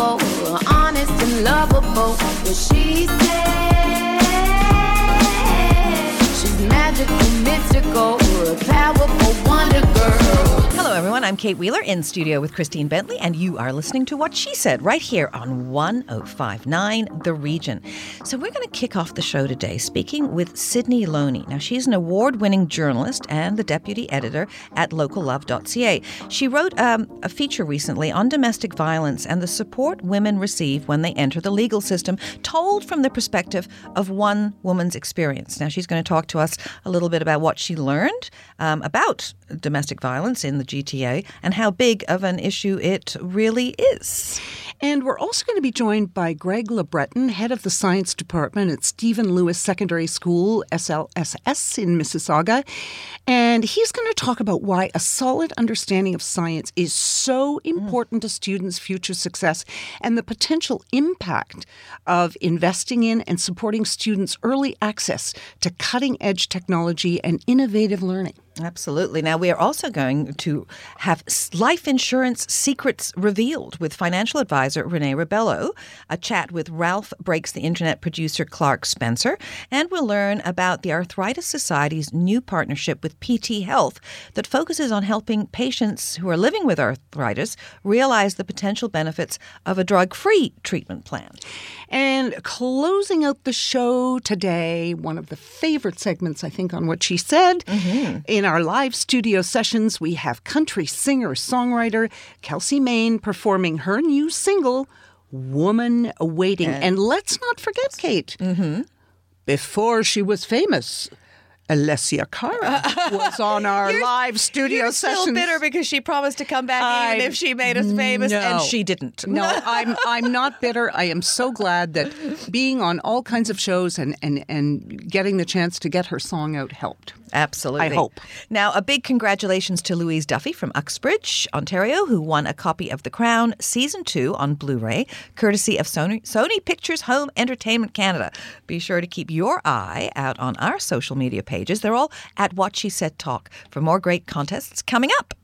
wonderful, honest and lovable. What she said, she's magical, mystical, a powerful wonder girl. Everyone. I'm Kate Wheeler in studio with Christine Bentley, and you are listening to What She Said right here on 1059 The Region. So, we're going to kick off the show today speaking with Sydney Loney. Now, she's an award winning journalist and the deputy editor at locallove.ca. She wrote um, a feature recently on domestic violence and the support women receive when they enter the legal system, told from the perspective of one woman's experience. Now, she's going to talk to us a little bit about what she learned um, about domestic violence in the And how big of an issue it really is. And we're also going to be joined by Greg LeBreton, head of the science department at Stephen Lewis Secondary School, SLSS in Mississauga. And he's going to talk about why a solid understanding of science is so important mm. to students' future success and the potential impact of investing in and supporting students' early access to cutting edge technology and innovative learning. Absolutely. Now, we are also going to have life insurance secrets revealed with financial advisor Renée Rebelo, a chat with Ralph Breaks the Internet producer Clark Spencer, and we'll learn about the Arthritis Society's new partnership with PT Health that focuses on helping patients who are living with arthritis realize the potential benefits of a drug free treatment plan. And closing out the show today, one of the favorite segments, I think, on what she said. Mm-hmm. In our live studio sessions, we have country singer songwriter Kelsey Main performing her new single, Woman Waiting. And, and let's not forget, Kate, mm-hmm. before she was famous, Alessia Cara was on our live studio you're sessions. Still bitter because she promised to come back I'm, even if she made us famous, no, and she didn't. No, I'm I'm not bitter. I am so glad that being on all kinds of shows and and and getting the chance to get her song out helped. Absolutely. I hope. Now, a big congratulations to Louise Duffy from Uxbridge, Ontario, who won a copy of The Crown Season 2 on Blu ray, courtesy of Sony, Sony Pictures Home Entertainment Canada. Be sure to keep your eye out on our social media pages. They're all at What She Said Talk for more great contests coming up.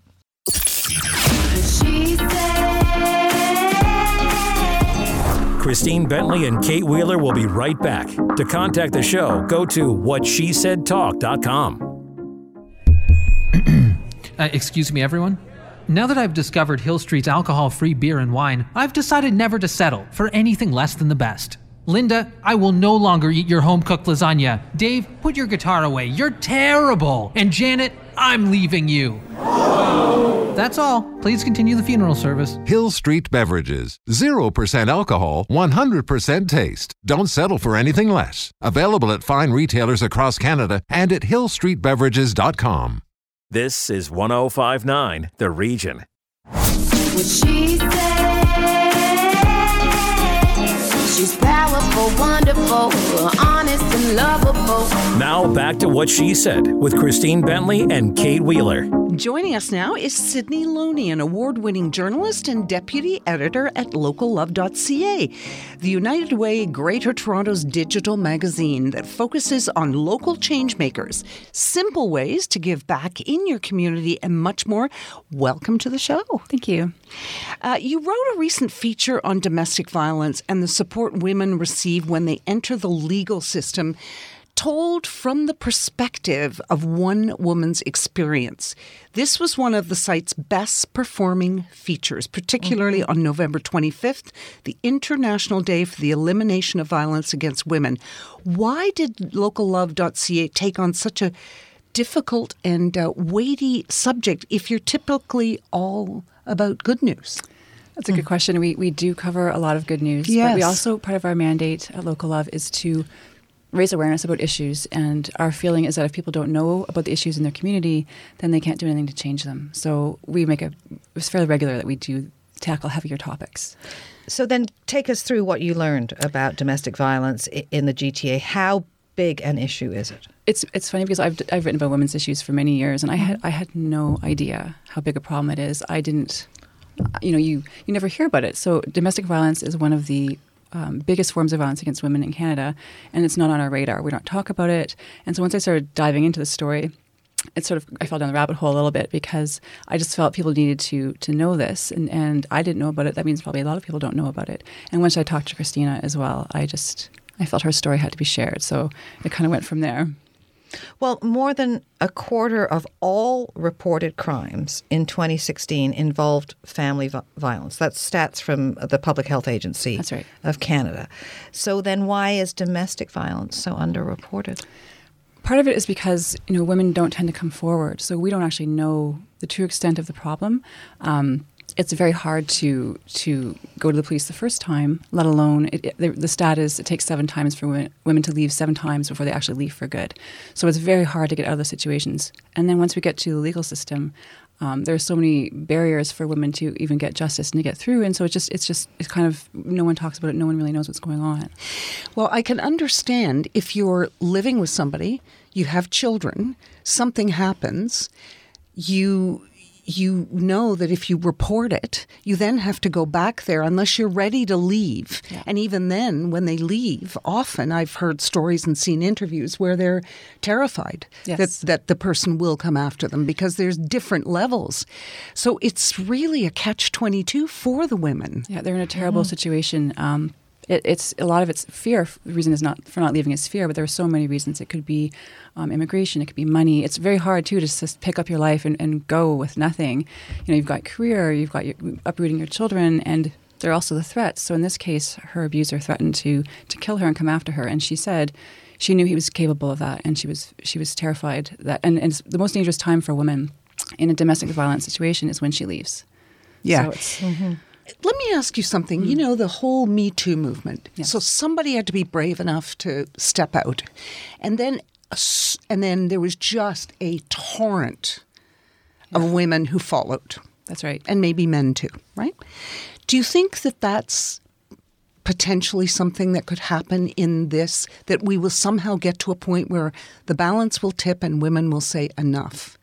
Christine Bentley and Kate Wheeler will be right back. To contact the show, go to whatshesaidtalk.com. uh, excuse me, everyone. Now that I've discovered Hill Street's alcohol free beer and wine, I've decided never to settle for anything less than the best. Linda, I will no longer eat your home cooked lasagna. Dave, put your guitar away. You're terrible. And Janet, I'm leaving you. That's all. Please continue the funeral service. Hill Street Beverages. 0% alcohol, 100% taste. Don't settle for anything less. Available at fine retailers across Canada and at hillstreetbeverages.com. This is 1059 The Region. She's powerful, wonderful, honest and lovable. Now back to what she said with Christine Bentley and Kate Wheeler. Joining us now is Sydney Loney, an award winning journalist and deputy editor at locallove.ca, the United Way Greater Toronto's digital magazine that focuses on local changemakers, simple ways to give back in your community, and much more. Welcome to the show. Thank you. Uh, you wrote a recent feature on domestic violence and the support women receive when they enter the legal system told from the perspective of one woman's experience. This was one of the site's best performing features, particularly mm-hmm. on November 25th, the International Day for the Elimination of Violence Against Women. Why did locallove.ca take on such a difficult and uh, weighty subject if you're typically all about good news? That's a good mm. question. We, we do cover a lot of good news, yes. but we also, part of our mandate at Local Love is to raise awareness about issues. And our feeling is that if people don't know about the issues in their community, then they can't do anything to change them. So we make a, it's fairly regular that we do tackle heavier topics. So then take us through what you learned about domestic violence in the GTA. How big an issue is it? It's it's funny because I've I've written about women's issues for many years, and I had I had no idea how big a problem it is. I didn't, you know, you you never hear about it. So domestic violence is one of the um, biggest forms of violence against women in Canada, and it's not on our radar. We don't talk about it. And so once I started diving into the story, it sort of I fell down the rabbit hole a little bit because I just felt people needed to to know this, and and I didn't know about it. That means probably a lot of people don't know about it. And once I talked to Christina as well, I just I felt her story had to be shared. So it kind of went from there. Well, more than a quarter of all reported crimes in 2016 involved family violence. That's stats from the Public Health Agency That's right. of Canada. So then why is domestic violence so underreported? Part of it is because you know women don't tend to come forward, so we don't actually know the true extent of the problem. Um, it's very hard to to go to the police the first time, let alone it, it, the, the stat is it takes seven times for women, women to leave seven times before they actually leave for good. So it's very hard to get out of those situations. And then once we get to the legal system, um, there are so many barriers for women to even get justice and to get through. And so it's just it's just it's kind of no one talks about it. No one really knows what's going on. Well, I can understand if you're living with somebody, you have children, something happens, you you know that if you report it, you then have to go back there unless you're ready to leave. And even then, when they leave, often I've heard stories and seen interviews where they're terrified Yes. that, that the person will come after them because there's different levels. So it's really a catch 22 for the women. Yeah, they're in a terrible situation. Um, it, it's a lot of it's fear. The reason is not for not leaving is fear, but there are so many reasons. It could be um, immigration. It could be money. It's very hard too to just pick up your life and, and go with nothing. You know, you've got career, you've got your, uprooting your children, and there are also the threats. So in this case, her abuser threatened to to kill her and come after her, and she said she knew he was capable of that, and she was she was terrified that. And, and it's the most dangerous time for a woman in a domestic violence situation is when she leaves. Yeah. So it's, Let me ask you something. You hmm. know, the whole Me Too movement. Yes. So somebody had to be brave enough to step out. And then and then there was just a torrent of women who followed. that's right. And maybe men too, right? Do you think that that's potentially something that could happen in this that we will somehow get to a point where the balance will tip and women will say enough.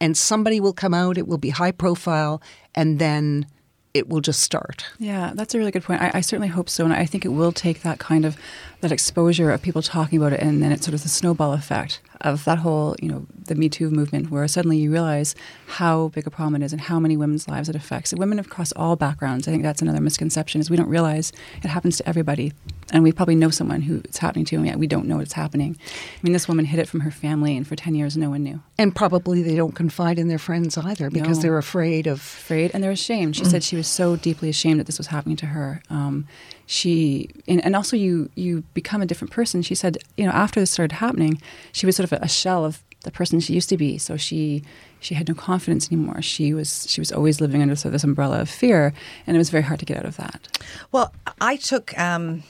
And somebody will come out, it will be high profile and then it will just start. Yeah, that's a really good point. I, I certainly hope so, and I think it will take that kind of that exposure of people talking about it, and then it's sort of the snowball effect of that whole, you know, the Me Too movement, where suddenly you realize how big a problem it is and how many women's lives it affects. Women across all backgrounds. I think that's another misconception is we don't realize it happens to everybody, and we probably know someone who it's happening to, and yet we don't know it's happening. I mean, this woman hid it from her family, and for ten years, no one knew. And probably they don't confide in their friends either because No. they're afraid of. afraid and they're ashamed. She said she was so deeply ashamed that this was happening to her. Um, she and, and also you you become a different person. She said you know after this started happening, she was sort of a, a shell of the person she used to be. So she she had no confidence anymore. She was she was always living under sort of this umbrella of fear, and it was very hard to get out of that. Well, I took um,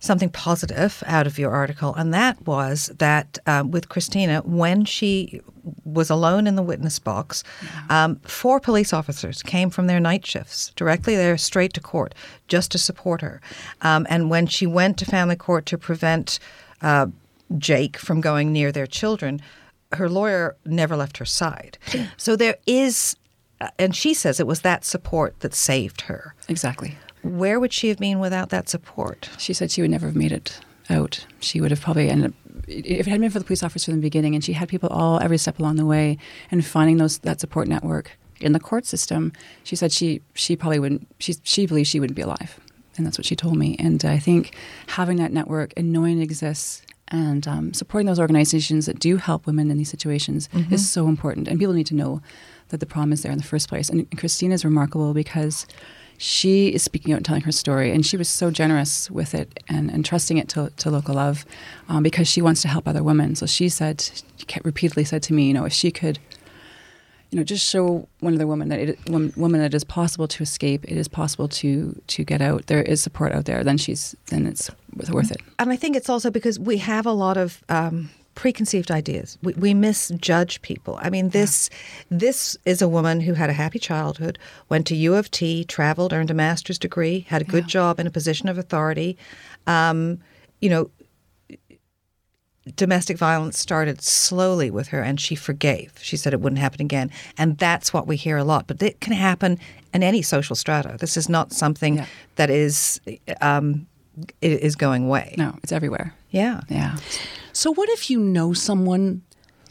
something positive out of your article, and that was that um, with Christina, when she was alone in the witness box, um, four police officers came from their night shifts directly there, straight to court, just to support her. Um, and when she went to family court to prevent uh, Jake from going near their children, her lawyer never left her side. So there is, uh, and she says it was that support that saved her. Exactly. Where would she have been without that support? She said she would never have made it out. She would have probably ended up if it hadn't been for the police officer from the beginning, and she had people all every step along the way, and finding those that support network in the court system. She said she she probably wouldn't. She she believes she wouldn't be alive, and that's what she told me. And I think having that network and knowing it exists. And um, supporting those organizations that do help women in these situations is so important. And people need to know that the problem is there in the first place. And Christina is remarkable because she is speaking out and telling her story, and she was so generous with it and, and trusting it to, to local love um, because she wants to help other women. So she said, she repeatedly said to me, you know, if she could, you know, just show one other woman that it woman, woman that it is possible to escape, it is possible to to get out. There is support out there. Then she's then it's worth it. And I think it's also because we have a lot of um, preconceived ideas. We, we misjudge people. I mean, this this is a woman who had a happy childhood, went to U of T, traveled, earned a master's degree, had a good job in a position of authority. Um, you know, domestic violence started slowly with her and she forgave. She said it wouldn't happen again. And that's what we hear a lot. But it can happen in any social strata. This is not something Yeah. that is um, is going away. No, it's everywhere. Yeah. Yeah. So, what if you know someone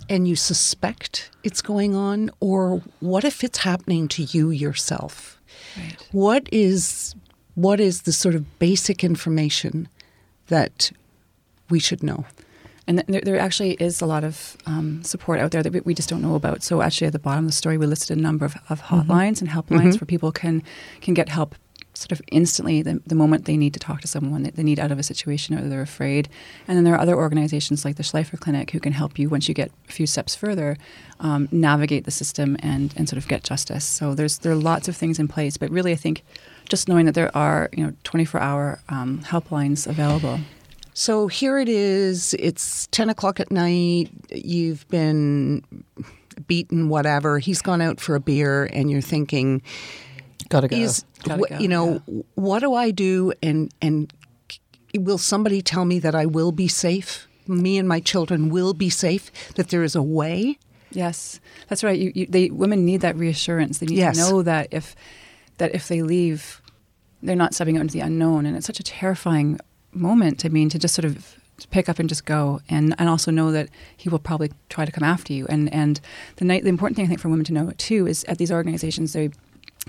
and you suspect it's going on, or what if it's happening to you yourself? Right. What is what is the sort of basic information that we should know? And there, there actually is a lot of um, support out there that we, just don't know about. So actually, at the bottom of the story, we listed a number of, of hotlines and helplines where people can can get help sort of instantly the, the moment they need to talk to someone that they need out of a situation or they're afraid. And then there are other organizations like the Schlifer Clinic who can help you once you get a few steps further um, navigate the system and, and sort of get justice. So there's there are lots of things in place, but really I think just knowing that there are you know 24 hour um, helplines available. So here it is. It's 10 o'clock at night. You've been beaten, whatever. He's gone out for a beer, and you're thinking, Gotta go. is Gotta wh- go, you know what do I do and and will somebody tell me that I will be safe me and my children will be safe that there is a way Yes, that's right. You, you, they women need that reassurance. They need Yes. to know that if that if they leave, they're not stepping out into the unknown, and it's such a terrifying moment. I mean, to just sort of pick up and just go, and and also know that he will probably try to come after you. And and the night, the important thing I think for women to know too is at these organizations they.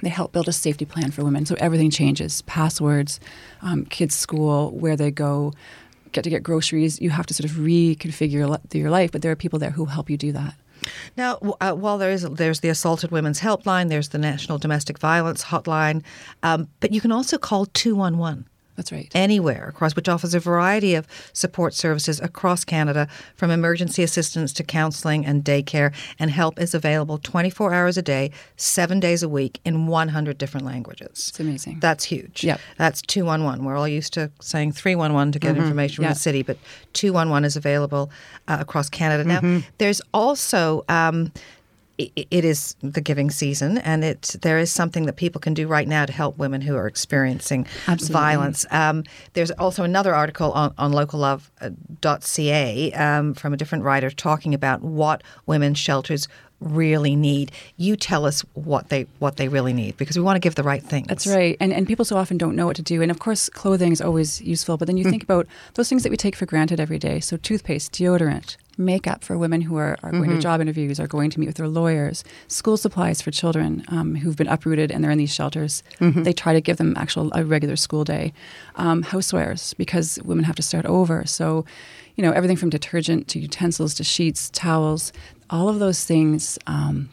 They help build a safety plan for women, so everything changes. Passwords, um, kids' school, where they go, get to get groceries. You have to sort of reconfigure your life, but there are people there who help you do that. Now, uh, while there is there's the assaulted women's helpline, there's the National Domestic Violence Hotline, um, but you can also call two one one That's right. anywhere across, which offers a variety of support services across Canada, from emergency assistance to counselling and daycare. And help is available 24 hours a day, seven days a week, in 100 different languages. It's amazing. That's huge. Yep. That's 211. We're all used to saying 311 to get information from Yeah. the city, but 211 is available uh, across Canada. Now, there's also. Um, it is the giving season, and it there is something that people can do right now to help women who are experiencing Absolutely. violence. Um, there's also another article on, on locallove.ca um, from a different writer talking about what women's shelters really need. You tell us what they what they really need because we want to give the right things. That's right. And, and people so often don't know what to do. And of course, clothing is always useful. But then you think about those things that we take for granted every day. So, toothpaste, deodorant, makeup for women who are, are going to job interviews, are going to meet with their lawyers, school supplies for children um, who've been uprooted and they're in these shelters. They try to give them actual a regular school day. Um, housewares, because women have to start over. So, you know, everything from detergent to utensils to sheets, towels, all of those things. Um,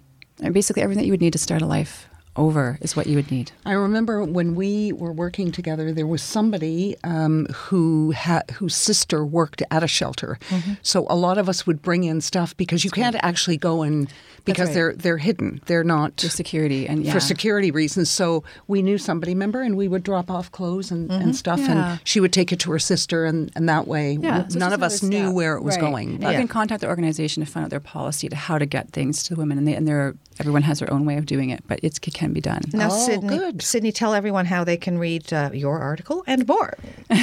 basically, everything you would need to start a life over is what you would need. I remember when we were working together, there was somebody um, who ha- whose sister worked at a shelter. Mm-hmm. So a lot of us would bring in stuff because you can't actually go and because right. they're they're hidden. They're not For security and yeah. for security reasons. So we knew somebody, member, and we would drop off clothes and, and stuff, Mm-hmm. Yeah. and she would take it to her sister, and, and that way Yeah, w- so none of us another knew step. where it was Right. going. You can contact the organization to find out their policy to how to get things to the women, and, they, and there everyone has their own way of doing it, but it's, it can be done. Now, Oh, Sydney, good. Sydney, tell everyone how they can read uh, your article and more.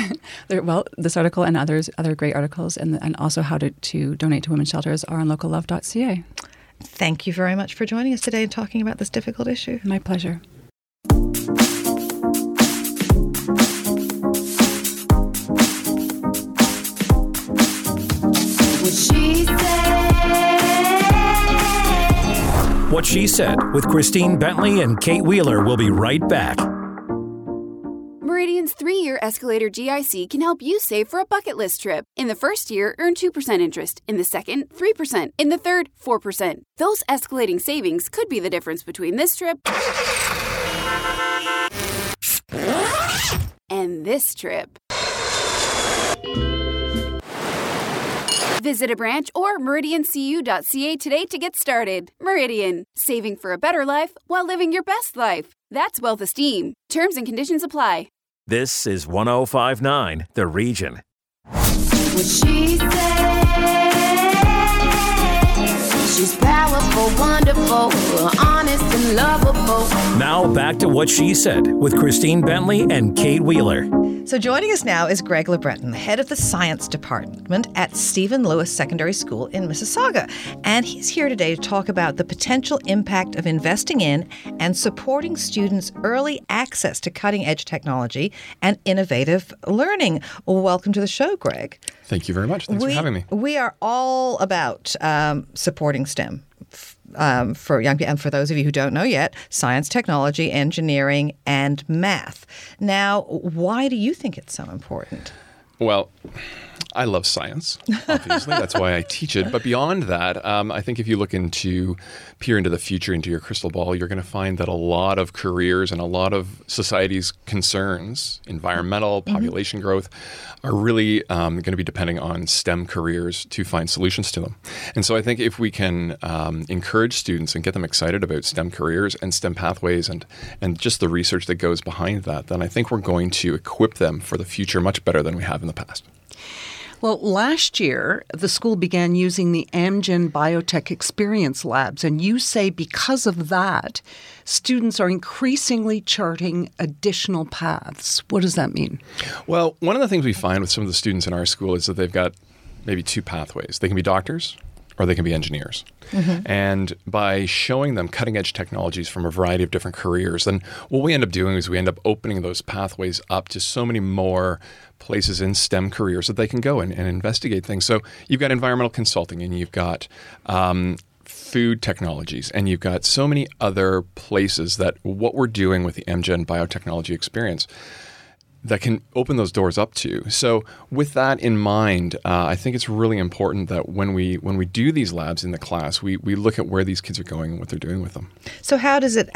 There, well, this article and others, other great articles, and, and also how to, to donate to women's shelters are on locallove.ca. Thank you very much for joining us today and talking about this difficult issue. My pleasure. What she said. What She Said with Christine Bentley and Kate Wheeler will be right back. Meridian's three year escalator GIC can help you save for a bucket list trip. In the first year, earn 2% interest. In the second, 3%. In the third, 4%. Those escalating savings could be the difference between this trip and this trip. Visit a branch or meridiancu.ca today to get started. Meridian, saving for a better life while living your best life. That's wealth esteem. Terms and conditions apply. This is 1059 The Region. What she said. She's powerful, wonderful, honest and lovable. Now back to What She Said with Christine Bentley and Kate Wheeler. So joining us now is Greg LeBreton, the head of the science department at Stephen Lewis Secondary School in Mississauga. And he's here today to talk about the potential impact of investing in and supporting students' early access to cutting edge technology and innovative learning. Welcome to the show, Greg. Thank you very much. Thanks we, for having me. We are all about um, supporting STEM. Um, for young people, and for those of you who don't know yet, science, technology, engineering, and math. Now, why do you think it's so important? Well, I love science, obviously. That's why I teach it. But beyond that, um, I think if you look into, peer into the future, into your crystal ball, you're going to find that a lot of careers and a lot of society's concerns, environmental, population mm-hmm. growth, are really um, going to be depending on STEM careers to find solutions to them. And so I think if we can um, encourage students and get them excited about STEM careers and STEM pathways and, and just the research that goes behind that, then I think we're going to equip them for the future much better than we have in the past. Well, last year, the school began using the Amgen Biotech Experience Labs, and you say because of that, students are increasingly charting additional paths. What does that mean? Well, one of the things we find with some of the students in our school is that they've got maybe two pathways. They can be doctors or they can be engineers. Mm-hmm. And by showing them cutting edge technologies from a variety of different careers, then what we end up doing is we end up opening those pathways up to so many more places in STEM careers that they can go and, and investigate things. So you've got environmental consulting and you've got um, food technologies, and you've got so many other places that what we're doing with the Amgen biotechnology experience that can open those doors up to. So, with that in mind, uh, I think it's really important that when we when we do these labs in the class, we we look at where these kids are going and what they're doing with them. So, how does it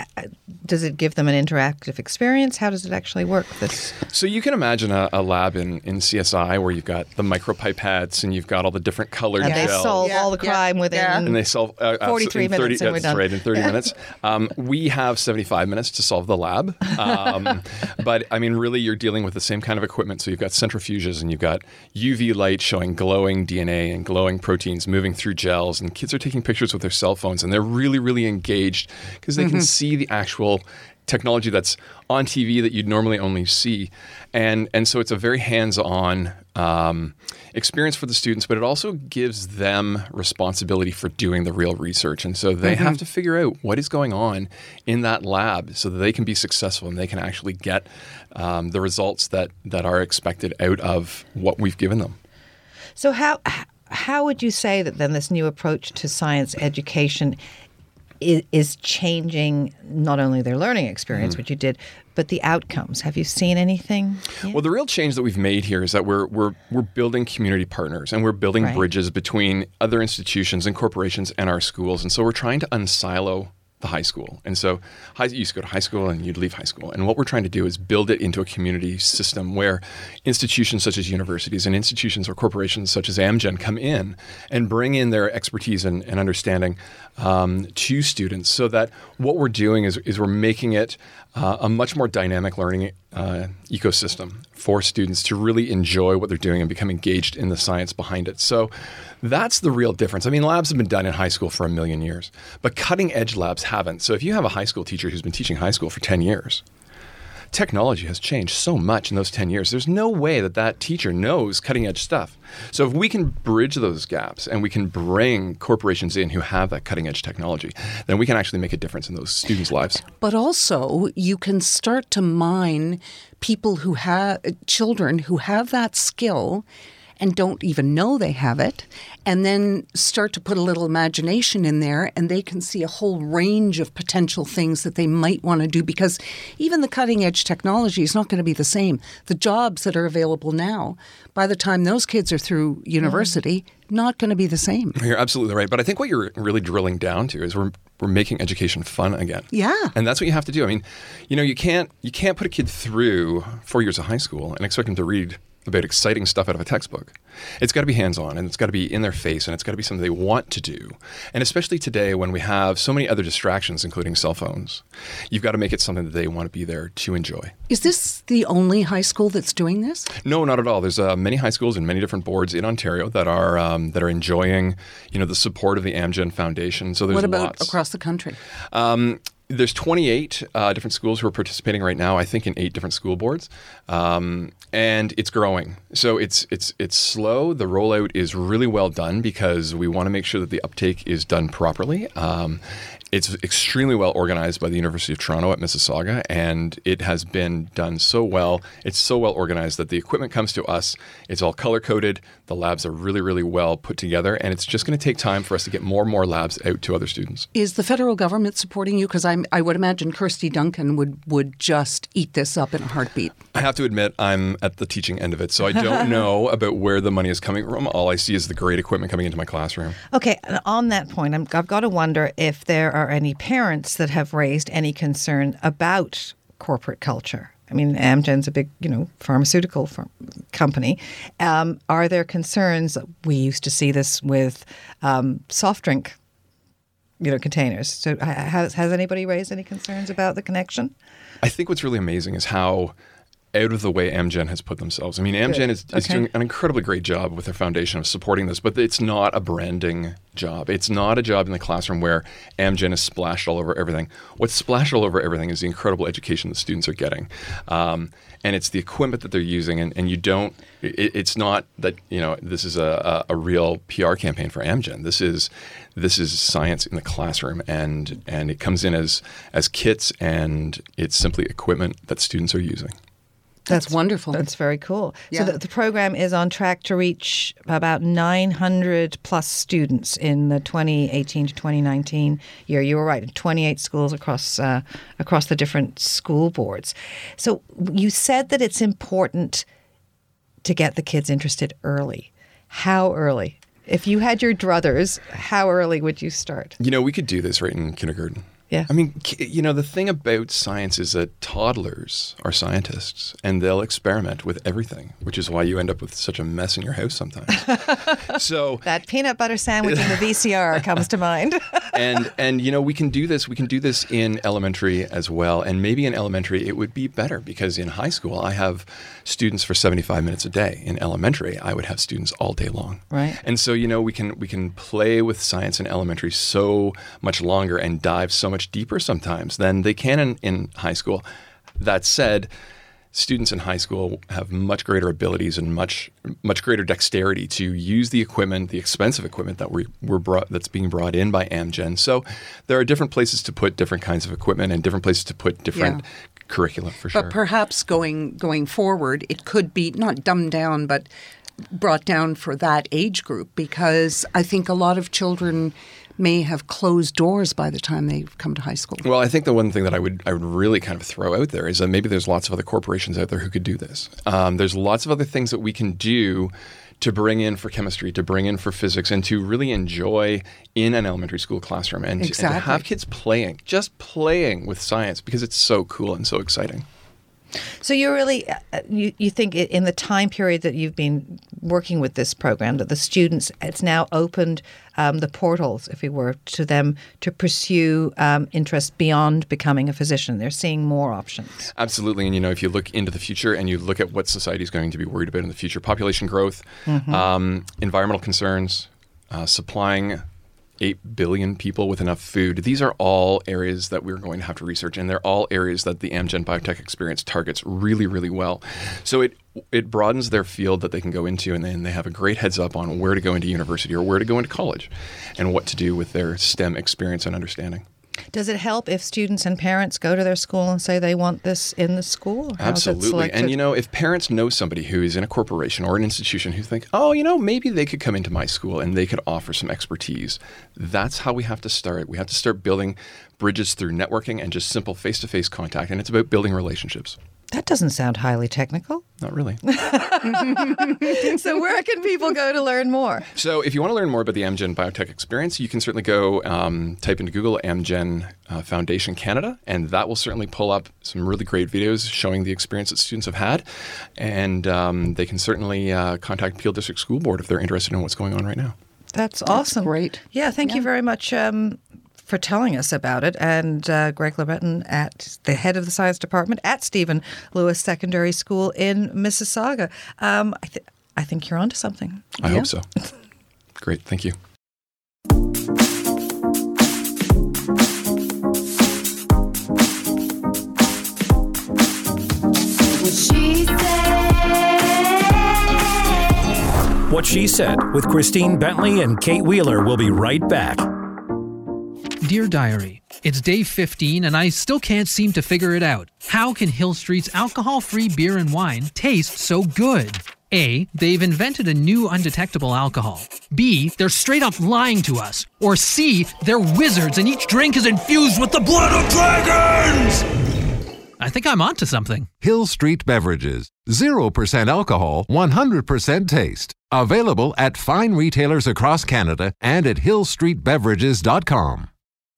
does it give them an interactive experience? How does it actually work? This. So you can imagine a, a lab in, in CSI where you've got the micropipettes and you've got all the different colored and gels. they solve yeah. all the crime yeah. within yeah. and they solve uh, 43 30, minutes and we're done. right in 30 minutes. Um, we have 75 minutes to solve the lab, um, but I mean, really, you're dealing with the same kind of equipment. So you've got centrifuges and you've got UV light showing glowing DNA and glowing proteins moving through gels, and kids are taking pictures with their cell phones, and they're really, really engaged because they mm-hmm. can see the actual technology that's on TV that you'd normally only see, and and so it's a very hands-on um, experience for the students, but it also gives them responsibility for doing the real research, and so they mm-hmm. have to figure out what is going on in that lab so that they can be successful and they can actually get um, the results that that are expected out of what we've given them. So how how would you say that then this new approach to science education is, changing not only their learning experience, mm-hmm. which you did, but the outcomes. Have you seen anything? Yet? Well, the real change that we've made here is that we're we're we're building community partners and we're building right. bridges between other institutions and corporations and our schools, and so we're trying to unsilo the high school. And so high, you used to go to high school and you'd leave high school. And what we're trying to do is build it into a community system where institutions such as universities and institutions or corporations such as Amgen come in and bring in their expertise and, and understanding um, to students so that what we're doing is, is we're making it uh, a much more dynamic learning uh, ecosystem for students to really enjoy what they're doing and become engaged in the science behind it. So that's the real difference. I mean, labs have been done in high school for a million years, but cutting edge labs haven't. So if you have a high school teacher who's been teaching high school for 10 years, technology has changed so much in those 10 years. There's no way that that teacher knows cutting edge stuff. So if we can bridge those gaps and we can bring corporations in who have that cutting edge technology, then we can actually make a difference in those students' lives. But also, you can start to mine people who have children who have that skill and don't even know they have it, and then start to put a little imagination in there, and they can see a whole range of potential things that they might want to do because even the cutting edge technology is not going to be the same. The jobs that are available now, by the time those kids are through university, mm. Not going to be the same. You're absolutely right. But I think what you're really drilling down to is we're we're making education fun again. Yeah. And that's what you have to do. I mean, you know, you can't you can't put a kid through four years of high school and expect him to read about exciting stuff out of a textbook. It's got to be hands on and it's got to be in their face and it's got to be something they want to do. And especially today when we have so many other distractions, including cell phones, you've got to make it something that they want to be there to enjoy. Is this the only high school that's doing this? No, not at all. There's uh, many high schools and many different boards in Ontario that are um, that are enjoying, you know, the support of the Amgen Foundation. So there's what about lots. across the country? Um, there's 28 uh, different schools who are participating right now. I think in eight different school boards, um, and it's growing. So it's it's it's slow. The rollout is really well done because we want to make sure that the uptake is done properly. Um, it's extremely well organized by the University of Toronto at Mississauga, and it has been done so well. It's so well organized that the equipment comes to us. It's all color coded. The labs are really, really well put together, and it's just going to take time for us to get more and more labs out to other students. Is the federal government supporting you? Because I would imagine Kirsty Duncan would, would just eat this up in a heartbeat. I have to admit, I'm at the teaching end of it, so I don't know about where the money is coming from. All I see is the great equipment coming into my classroom. Okay, on that point, i I've got to wonder if there are any parents that have raised any concern about corporate culture. I mean, Amgen's a big, you know, pharmaceutical firm, company. Um, are there concerns? We used to see this with um, soft drink, you know, containers. So, has has anybody raised any concerns about the connection? I think what's really amazing is how out of the way Amgen has put themselves. I mean, Amgen is, is okay. doing an incredibly great job with their foundation of supporting this, but it's not a branding job. It's not a job in the classroom where Amgen is splashed all over everything. What's splashed all over everything is the incredible education the students are getting. Um, and it's the equipment that they're using. And, and you don't, it, it's not that, you know, this is a, a, a real PR campaign for Amgen. This is, this is science in the classroom and, and it comes in as, as kits and it's simply equipment that students are using. That's, that's wonderful. That's very cool. Yeah. So the, the, program is on track to reach about 900 plus students in the 2018 to 2019 year. You were right, 28 schools across uh, across the different school boards. So you said that it's important to get the kids interested early. How early? If you had your druthers, how early would you start? You know, we could do this right in kindergarten. Yeah. I mean, you know, the thing about science is that toddlers are scientists and they'll experiment with everything, which is why you end up with such a mess in your house sometimes. so that peanut butter sandwich in the VCR comes to mind. and and you know, we can do this. We can do this in elementary as well, and maybe in elementary it would be better because in high school I have students for 75 minutes a day. In elementary, I would have students all day long. Right. And so, you know, we can we can play with science in elementary so much longer and dive so much much deeper sometimes than they can in, in high school. That said, students in high school have much greater abilities and much much greater dexterity to use the equipment, the expensive equipment that we were brought that's being brought in by Amgen. So there are different places to put different kinds of equipment and different places to put different yeah. curriculum for sure. But perhaps going going forward, it could be not dumbed down, but brought down for that age group because I think a lot of children may have closed doors by the time they come to high school. Well, I think the one thing that I would I would really kind of throw out there is that maybe there's lots of other corporations out there who could do this. Um, there's lots of other things that we can do to bring in for chemistry, to bring in for physics, and to really enjoy in an elementary school classroom and, exactly. and to have kids playing, just playing with science because it's so cool and so exciting. So you really uh, you, you think in the time period that you've been working with this program that the students it's now opened um, the portals, if you were, to them to pursue um, interests beyond becoming a physician. They're seeing more options. Absolutely, and you know if you look into the future and you look at what society is going to be worried about in the future, population growth, mm-hmm. um, environmental concerns, uh, supplying 8 billion people with enough food. These are all areas that we're going to have to research, and they're all areas that the Amgen Biotech Experience targets really, really well. So it it broadens their field that they can go into, and then they have a great heads up on where to go into university or where to go into college, and what to do with their STEM experience and understanding. Does it help if students and parents go to their school and say they want this in the school? Absolutely. And you know, if parents know somebody who is in a corporation or an institution who think, oh, you know, maybe they could come into my school and they could offer some expertise, that's how we have to start. We have to start building bridges through networking and just simple face to face contact. And it's about building relationships. That doesn't sound highly technical. Not really. so, where can people go to learn more? So, if you want to learn more about the Amgen Biotech experience, you can certainly go um, type into Google Amgen uh, Foundation Canada, and that will certainly pull up some really great videos showing the experience that students have had. And um, they can certainly uh, contact Peel District School Board if they're interested in what's going on right now. That's awesome. That's great. Yeah, thank yeah. you very much, um, for telling us about it. And uh, Greg LeBreton, at the head of the science department at Stephen Lewis Secondary School in Mississauga. Um, I, th- I, think you're onto something. I yeah? hope so. Great. Thank you. What She Said with Christine Bentley and Kate Wheeler will be right back. Dear Diary, it's day 15 and I still can't seem to figure it out. How can Hill Street's alcohol free beer and wine taste so good? A. They've invented a new undetectable alcohol. B. They're straight up lying to us. Or C. They're wizards and each drink is infused with the blood of dragons! I think I'm onto something. Hill Street Beverages. 0% alcohol, 100% taste. Available at fine retailers across Canada and at hillstreetbeverages.com.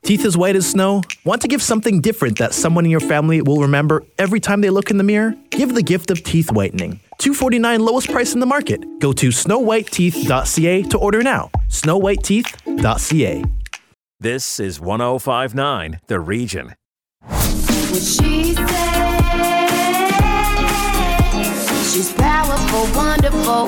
Teeth as white as snow? Want to give something different that someone in your family will remember every time they look in the mirror? Give the gift of teeth whitening. 249 lowest price in the market. Go to snowwhiteteeth.ca to order now. snowwhiteteeth.ca. This is 1059 The Region. What she said. She's powerful, wonderful,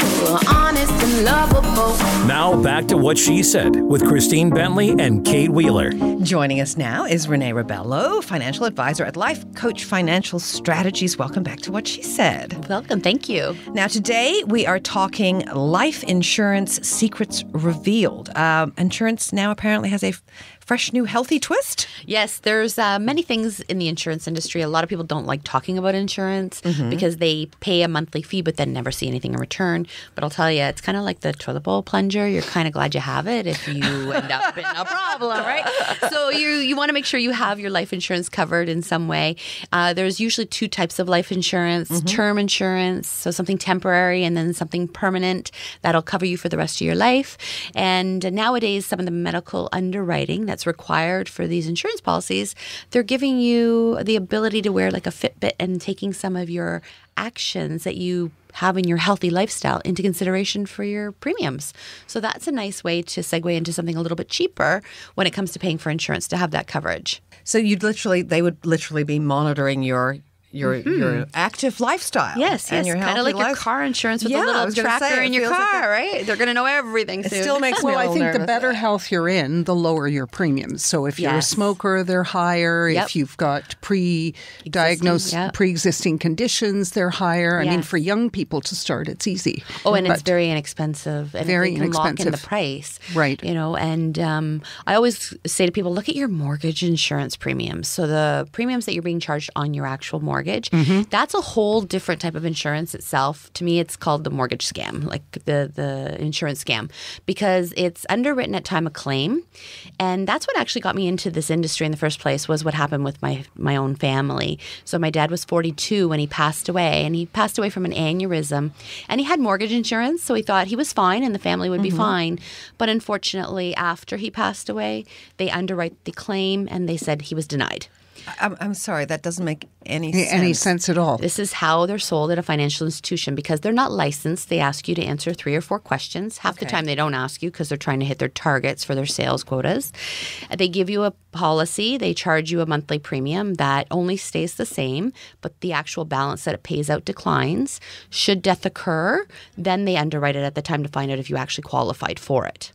honest and lovable. Now back to What She Said with Christine Bentley and Kate Wheeler. Joining us now is Renée Rebelo, financial advisor at Life Coach Financial Strategies. Welcome back to What She Said. Welcome. Thank you. Now, today we are talking life insurance secrets revealed. Um, insurance now apparently has a f- fresh, new, healthy twist. Yes, there's uh, many things in the insurance industry. A lot of people don't like talking about insurance Mm-hmm. because they pay a monthly fee but then never see anything in return. But I'll tell you, it's kind of like the toilet bowl plunger. You're kind of glad you have it if you end up in a problem, right? So you you want to make sure you have your life insurance covered in some way. Uh, there's usually two types of life insurance: Mm-hmm. term insurance, so something temporary, and then something permanent that'll cover you for the rest of your life. And nowadays, some of the medical underwriting that's required for these insurance policies, they're giving you the ability to wear like a Fitbit and taking some of your actions that you have in your healthy lifestyle into consideration for your premiums. So that's a nice way to segue into something a little bit cheaper when it comes to paying for insurance to have that coverage. So you'd literally, they would literally be monitoring your your your active lifestyle. Mm-hmm. Yes, and yes, your kind of healthy like your life- car insurance with Yeah, a I little tracker say, in your feels like car, right? They're going to know everything It still makes me Well, I think the better health you're in, the lower your premiums. So if you're a smoker, they're higher. Yep. If you've got pre-diagnosed yep. pre-existing conditions, they're higher. I mean, for young people to start, it's easy. Oh, and it's very inexpensive. And Very they can lock in the price. Right. You know, and um, I always say to people, look at your mortgage insurance premiums. So the premiums that you're being charged on your actual mortgage, Mm-hmm. that's a whole different type of insurance itself. To me, it's called the mortgage scam, like the, the insurance scam, because it's underwritten at time of claim. And that's what actually got me into this industry in the first place was what happened with my, my own family. So my dad was 42 when he passed away, and he passed away from an aneurysm. And he had mortgage insurance, so he thought he was fine and the family would be fine. But unfortunately, after he passed away, they underwrite the claim and they said he was denied. I'm, I'm sorry, that doesn't make any sense. any sense at all. This is how they're sold at a financial institution because they're not licensed. They ask you to answer three or four questions. Half the time they don't ask you because they're trying to hit their targets for their sales quotas. They give you a policy, they charge you a monthly premium that only stays the same, but the actual balance that it pays out declines. Should death occur, then they underwrite it at the time to find out if you actually qualified for it.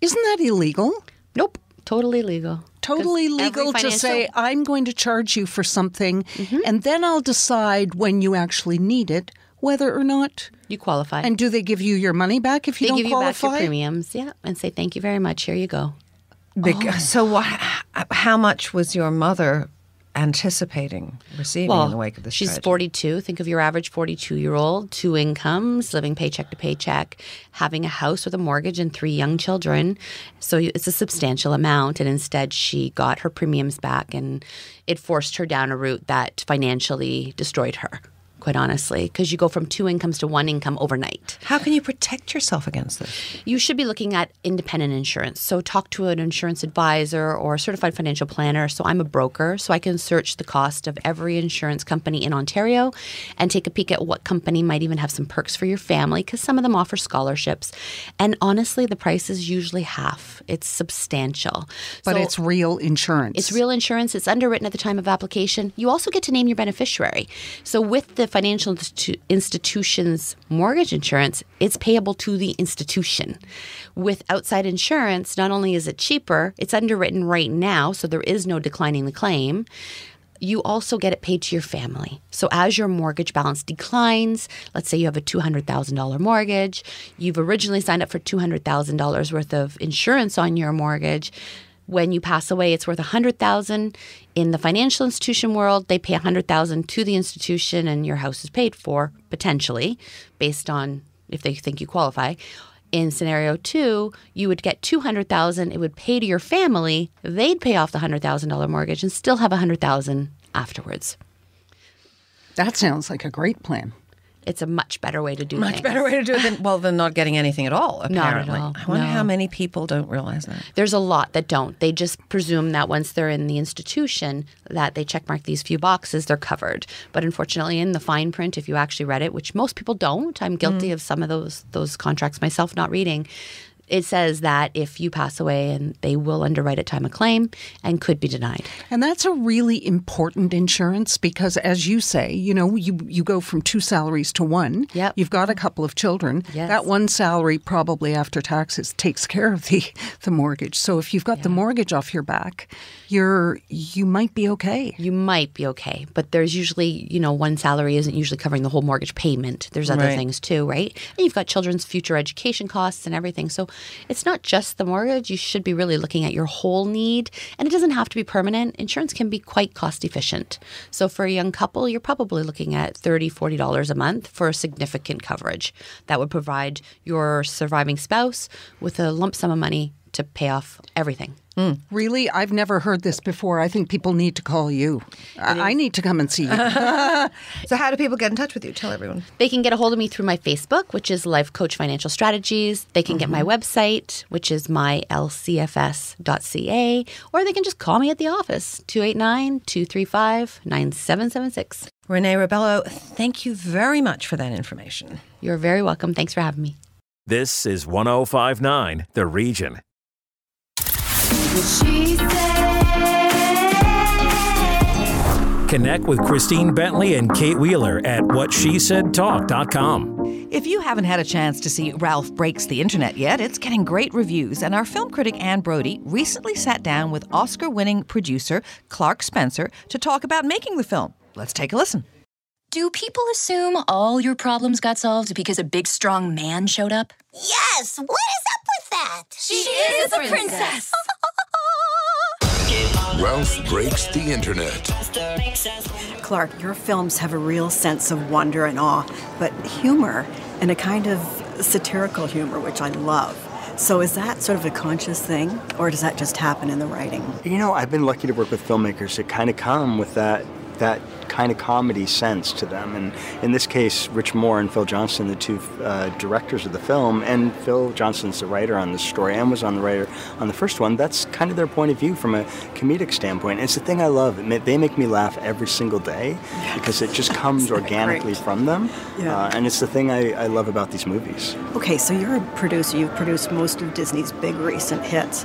Isn't that illegal? Nope, totally legal. Totally 'Cause every legal to say, I'm going to charge you for something, Mm-hmm. and then I'll decide when you actually need it whether or not. you qualify. And do they give you your money back if you they don't give you back qualify? your premiums, yeah, and say thank you very much. Here you go. Bec- So what? How much was your mother anticipating receiving in the wake of this? she's tragedy? 42. Think of your average 42 year old, two incomes, living paycheck to paycheck, having a house with a mortgage and three young children. So it's a substantial amount. And instead, she got her premiums back and it forced her down a route that financially destroyed her, quite honestly, because you go from two incomes to one income overnight. How can you protect yourself against this? You should be looking at independent insurance. So talk to an insurance advisor or a certified financial planner. So I'm a broker, so I can search the cost of every insurance company in Ontario and take a peek at what company might even have some perks for your family because some of them offer scholarships. And honestly, the price is usually half. It's substantial. But So- it's real insurance. it's real insurance. It's underwritten at the time of application. You also get to name your beneficiary. So with the financial institu- institution's mortgage insurance, it's payable to the institution. With outside insurance, not only is it cheaper, it's underwritten right now, so there is no declining the claim. you also get it paid to your family. So as your mortgage balance declines, let's say you have a $200,000 mortgage, you've originally signed up for $200,000 worth of insurance on your mortgage. When you pass away, it's worth 100,000. In the financial institution world, they pay 100,000 to the institution and your house is paid for potentially based on if they think you qualify. In scenario 2, you would get 200,000, it would pay to your family, they'd pay off the $100,000 mortgage and still have 100,000 afterwards. That sounds like a great plan. It's a much better way to do Much things. better way to do it than well than not getting anything at all. Not at all, I wonder no. how many people don't realize that. There's a lot that don't. They just presume that once they're in the institution, that they checkmark these few boxes, they're covered. But unfortunately, in the fine print, if you actually read it, which most people don't, I'm guilty mm. of some of those those contracts myself not reading. It says that if you pass away, and they will underwrite at time of claim and could be denied. And that's a really important insurance because, as you say, you know, you, you go from two salaries to one. Yep. You've got a couple of children. Yes. That one salary, probably after taxes, takes care of the, the mortgage. So if you've got the mortgage off your back, you're you might be okay. You might be okay, but there's usually, you know, one salary isn't usually covering the whole mortgage payment. There's other Right. things too, right? And you've got children's future education costs and everything. So it's not just the mortgage. You should be really looking at your whole need. And it doesn't have to be permanent. Insurance can be quite cost efficient. So for a young couple, you're probably looking at $30, $40 a month for significant coverage. That would provide your surviving spouse with a lump sum of money to pay off everything. Mm. Really, I've never heard this before. I think people need to call you. I, I need to come and see you. So how do people get in touch with you? Tell everyone. They can get a hold of me through my Facebook, which is Life Coach Financial Strategies. They can get my mm-hmm. website, which is mylcfs.ca, or they can just call me at the office, 289 235 9776. Renée Rebelo, thank you very much for that information. You're very welcome. Thanks for having me. This is 1059 The Region. She said. Connect with Christine Bentley and Kate Wheeler at whatshesaidtalk.com. If you haven't had a chance to see Ralph Breaks the Internet yet, it's getting great reviews, and our film critic Anne Brodie recently sat down with Oscar winning producer Clark Spencer to talk about making the film. Let's take a listen. Do people assume all your problems got solved because a big, strong man showed up? Yes, what is up with that? She is a princess. Ralph breaks the internet. Clark, your films have a real sense of wonder and awe, but humor and a kind of satirical humor, which I love. So, is that sort of a conscious thing, or does that just happen in the writing? You know, I've been lucky to work with filmmakers that kind of come with that that kind of comedy sense to them. And in this case, Rich Moore and Phil Johnston, the two uh, directors of the film, and Phil Johnston's the writer on this story and was on the writer on the first one. That's kind of their point of view from a comedic standpoint. It's the thing I love. They make me laugh every single day because it just comes organically from them. Yeah. Uh, and it's the thing I, I love about these movies. Okay, so you're a producer. You've produced most of Disney's big recent hits.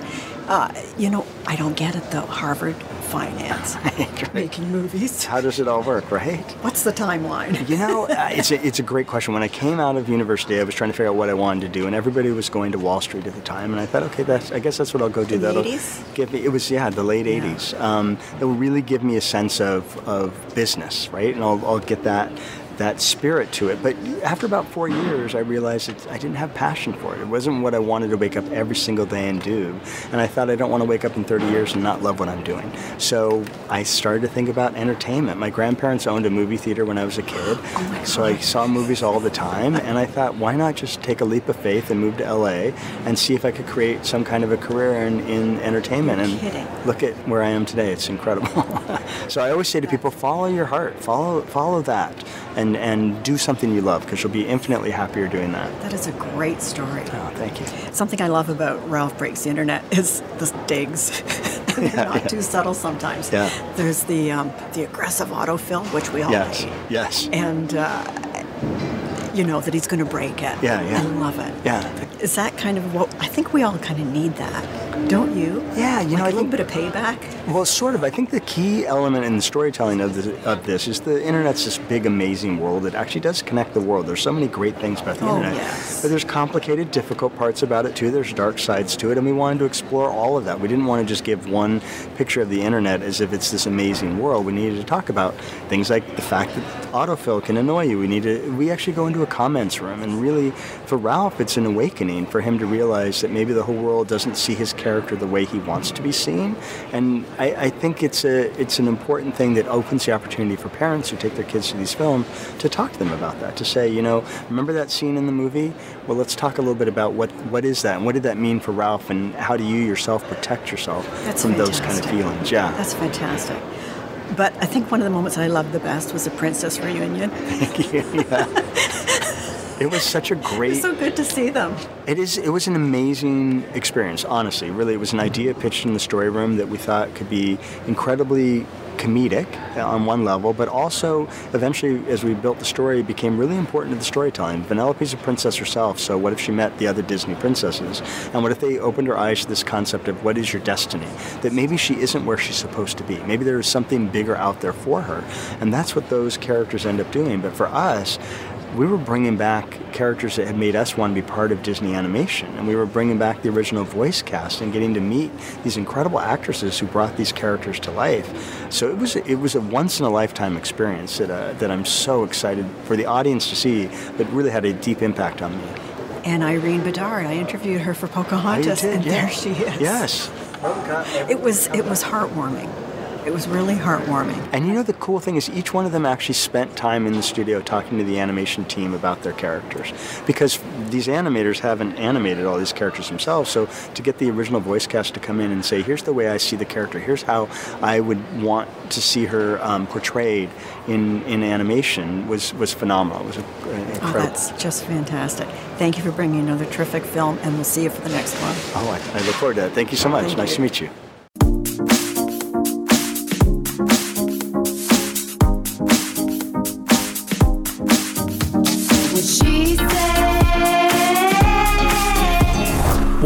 Uh, you know, I don't get it though. Harvard finance, making movies. How does it all work, right? What's the timeline? You know, uh, it's a, it's a great question. When I came out of university, I was trying to figure out what I wanted to do, and everybody was going to Wall Street at the time, and I thought, okay, that's I guess that's what I'll go do. The That'll 80s? give me. It was yeah, the late '80s. Um, it will really give me a sense of of business, right? And I'll, I'll get that that spirit to it. But after about four years, I realized that I didn't have passion for it. It wasn't what I wanted to wake up every single day and do. And I thought I don't want to wake up in 30 years and not love what I'm doing. So I started to think about entertainment. My grandparents owned a movie theater when I was a kid. Oh so I saw movies all the time. And I thought, why not just take a leap of faith and move to LA and see if I could create some kind of a career in, in entertainment. and kidding. look at where I am today. It's incredible. so I always say to people, follow your heart, follow follow that, and and do something you love because you'll be infinitely happier doing that. That is a great story. Oh, thank you. Something I love about Ralph Breaks the Internet is the digs. They're Yeah, not yeah. too subtle sometimes. Yeah. There's the um, the aggressive autofill, which we all Yes, hate. yes. And uh, you know, that he's going to break it. Yeah, yeah. I love it. Yeah. Is that kind of what I think we all kind of need that, don't you? Yeah, you like know, a I little think- bit of payback. Well, sort of. I think the key element in the storytelling of, the, of this is the internet's this big, amazing world that actually does connect the world. There's so many great things about the Oh, internet, yes. but there's complicated, difficult parts about it too. There's dark sides to it, and we wanted to explore all of that. We didn't want to just give one picture of the internet as if it's this amazing world. We needed to talk about things like the fact that autofill can annoy you. We need to. We actually go into a comments room, and really, for Ralph, it's an awakening for him to realize that maybe the whole world doesn't see his character the way he wants to be seen. And I, I think it's a it's an important thing that opens the opportunity for parents who take their kids to these films to talk to them about that. To say, you know, remember that scene in the movie? Well, let's talk a little bit about what what is that and what did that mean for Ralph, and how do you yourself protect yourself That's from those kind of feelings? Yeah. That's fantastic. But I think one of the moments I loved the best was the princess reunion. Thank you. Yeah. It was such a great. So good to see them. It is. It was an amazing experience. Honestly, really, it was an idea pitched in the story room that we thought could be incredibly comedic on one level, but also eventually, as we built the story, became really important to the storytelling. Vanellope's a princess herself, so what if she met the other Disney princesses? And what if they opened her eyes to this concept of what is your destiny? That maybe she isn't where she's supposed to be. Maybe there is something bigger out there for her, and that's what those characters end up doing. But for us, we were bringing back characters that had made us want to be part of Disney animation, and we were bringing back the original voice cast and getting to meet these incredible actresses who brought these characters to life. So it was it was a once in a lifetime experience that uh, that I'm so excited for the audience to see, but really had a deep impact on me. And Irene Bedard, I interviewed her for Pocahontas, Oh, did? and Yeah. there she is. Yes. It was it was heartwarming. It was really heartwarming. And you know the cool thing is each one of them actually spent time in the studio talking to the animation team about their characters because these animators haven't animated all these characters themselves. So to get the original voice cast to come in and say, "Here's the way I see the character. Here's how I would want to see her um, portrayed in, in animation," was was phenomenal. It was a, Oh, incredible. that's just fantastic. Thank you for bringing another terrific film, and we'll see you for the next one. oh, I, I look forward to that. Thank you so much. Thank nice you. to meet you.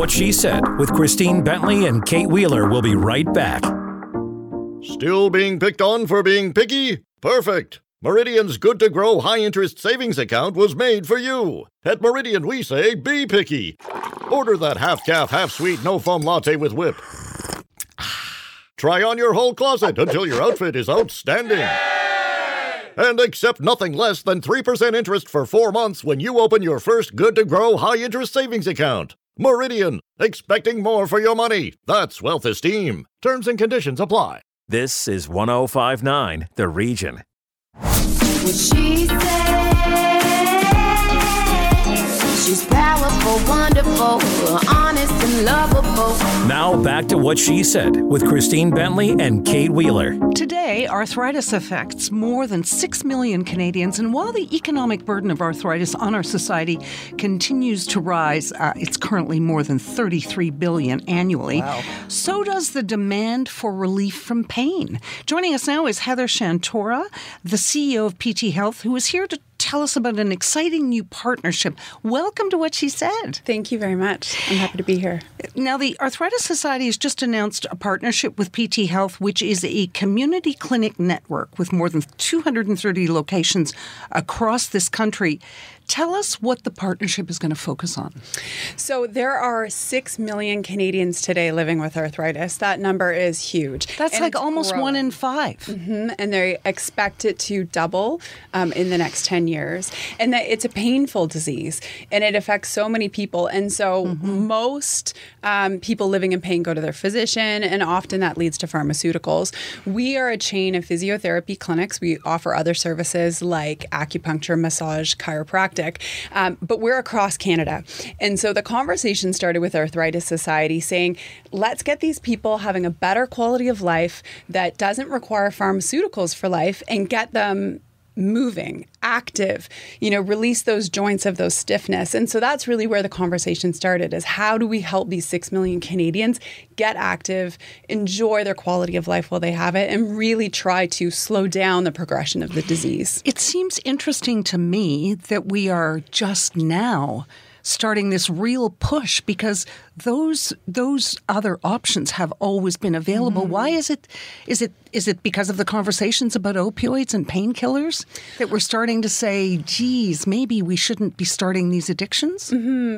What She Said with Christine Bentley and Kate Wheeler will be right back. Still being picked on for being picky? Perfect. Meridian's good to grow high interest savings account was made for you. At Meridian, we say be picky. Order that half calf, half sweet, no foam latte with whip. Try on your whole closet until your outfit is outstanding. And accept nothing less than 3% interest for four months when you open your first good to grow high interest savings account. Meridian, expecting more for your money. That's wealth esteem. Terms and conditions apply. This is 1059 The Region. What she said. She's powerful, wonderful, honest and lovable. Now back to What She Said with Christine Bentley and Kate Wheeler. Today, arthritis affects more than 6 million Canadians, and while the economic burden of arthritis on our society continues to rise, uh, it's currently more than 33 billion annually. So does the demand for relief from pain. Joining us now is Heather Shantora, the CEO of PT Health, who is here to tell us about an exciting new partnership. Welcome to What She Said. Thank you very much. I'm happy to be here. Now, the Arthritis Society has just announced a partnership with PT Health, which is a community clinic network with more than 230 locations across this country. Tell us what the partnership is going to focus on. So, there are 6 million Canadians today living with arthritis. That number is huge. That's And like almost one in 5 hmm And they expect it to double um, in the next 10 years. And that it's a painful disease and it affects so many people. And so most um, people living in pain go to their physician, and often that leads to pharmaceuticals. We are a chain of physiotherapy clinics. We offer other services like acupuncture, massage, chiropractic, um, but we're across Canada. And so the conversation started with Arthritis Society saying, let's get these people having a better quality of life that doesn't require pharmaceuticals for life and get them moving, active, you know, release those joints of those stiffness. And so that's really where the conversation started is how do we help these 6 million Canadians get active, enjoy their quality of life while they have it and really try to slow down the progression of the disease. It seems interesting to me that we are just now starting this real push because those those other options have always been available. Mm-hmm. Why is it is it is it because of the conversations about opioids and painkillers that we're starting to say, geez, maybe we shouldn't be starting these addictions? Mm-hmm.